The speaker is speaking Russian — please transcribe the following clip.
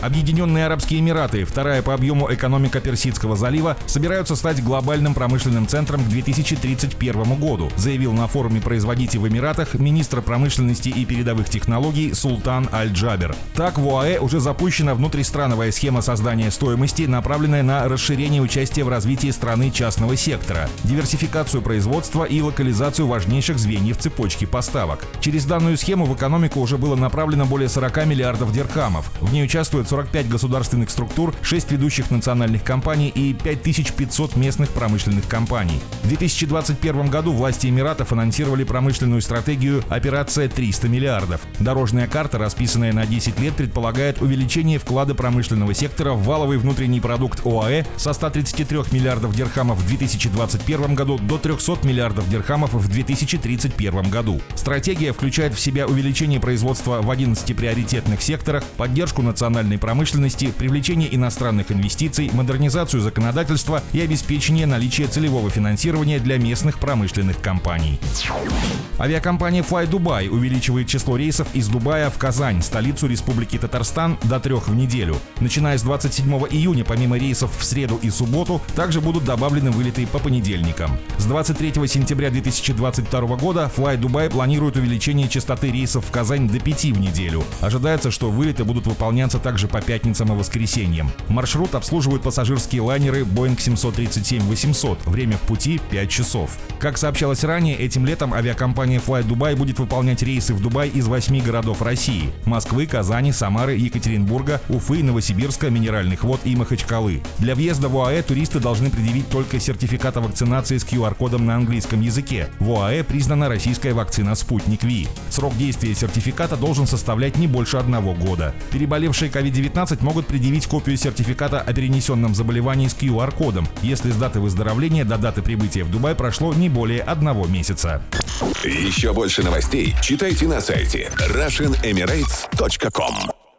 Объединенные Арабские Эмираты, вторая по объему экономика Персидского залива, собираются стать глобальным промышленным центром к 2031 году, заявил на форуме производителей в Эмиратах министр промышленности и передовых технологий Султан Аль-Джабер. Так, в ОАЭ уже запущена внутристрановая схема создания стоимости, направленная на расширение участия в развитии страны частного сектора, диверсификацию производства и локализацию важнейших звеньев цепочки поставок. Через данную схему в экономику уже было направлено более 40 миллиардов дирхамов. В ней участвуют 45 государственных структур, 6 ведущих национальных компаний и 5500 местных промышленных компаний. В 2021 году власти Эмиратов анонсировали промышленную стратегию «Операция 300 миллиардов». Дорожная карта, расписанная на 10 лет, предполагает увеличение вклада промышленного сектора в валовый внутренний продукт ОАЭ со 133 миллиардов дирхамов в 2021 году до 300 миллиардов дирхамов в 2031 году. Стратегия включает в себя увеличение производства в 11 приоритетных секторах, поддержку национальной промышленности, привлечение иностранных инвестиций, модернизацию законодательства и обеспечение наличия целевого финансирования для местных промышленных компаний. Авиакомпания Fly Dubai увеличивает число рейсов из Дубая в Казань, столицу Республики Татарстан, до трех в неделю. Начиная с 27 июня, помимо рейсов в среду и субботу, также будут добавлены вылеты по понедельникам. С 23 сентября 2022 года Fly Dubai планирует увеличение частоты рейсов в Казань до 5 в неделю. Ожидается, что вылеты будут выполняться также по пятницам и воскресеньям. Маршрут обслуживают пассажирские лайнеры Boeing 737-800. Время в пути 5 часов. Как сообщалось ранее, этим летом авиакомпания Fly Dubai будет выполнять рейсы в Дубай из 8 городов России – Москвы, Казани, Самары, Екатеринбурга, Уфы, Новосибирска, Минеральных вод и Махачкалы. Для въезда в ОАЭ туристы должны предъявить только сертификат о вакцинации с QR-кодом на английском языке. В ОАЭ признана российская вакцина «Спутник Ви». Срок действия сертификата должен составлять не больше одного года. Переболевшие COVID-19 COVID-19 могут предъявить копию сертификата о перенесенном заболевании с QR-кодом, если с даты выздоровления до даты прибытия в Дубай прошло не более одного месяца. Еще больше новостей читайте на сайте RussianEmirates.com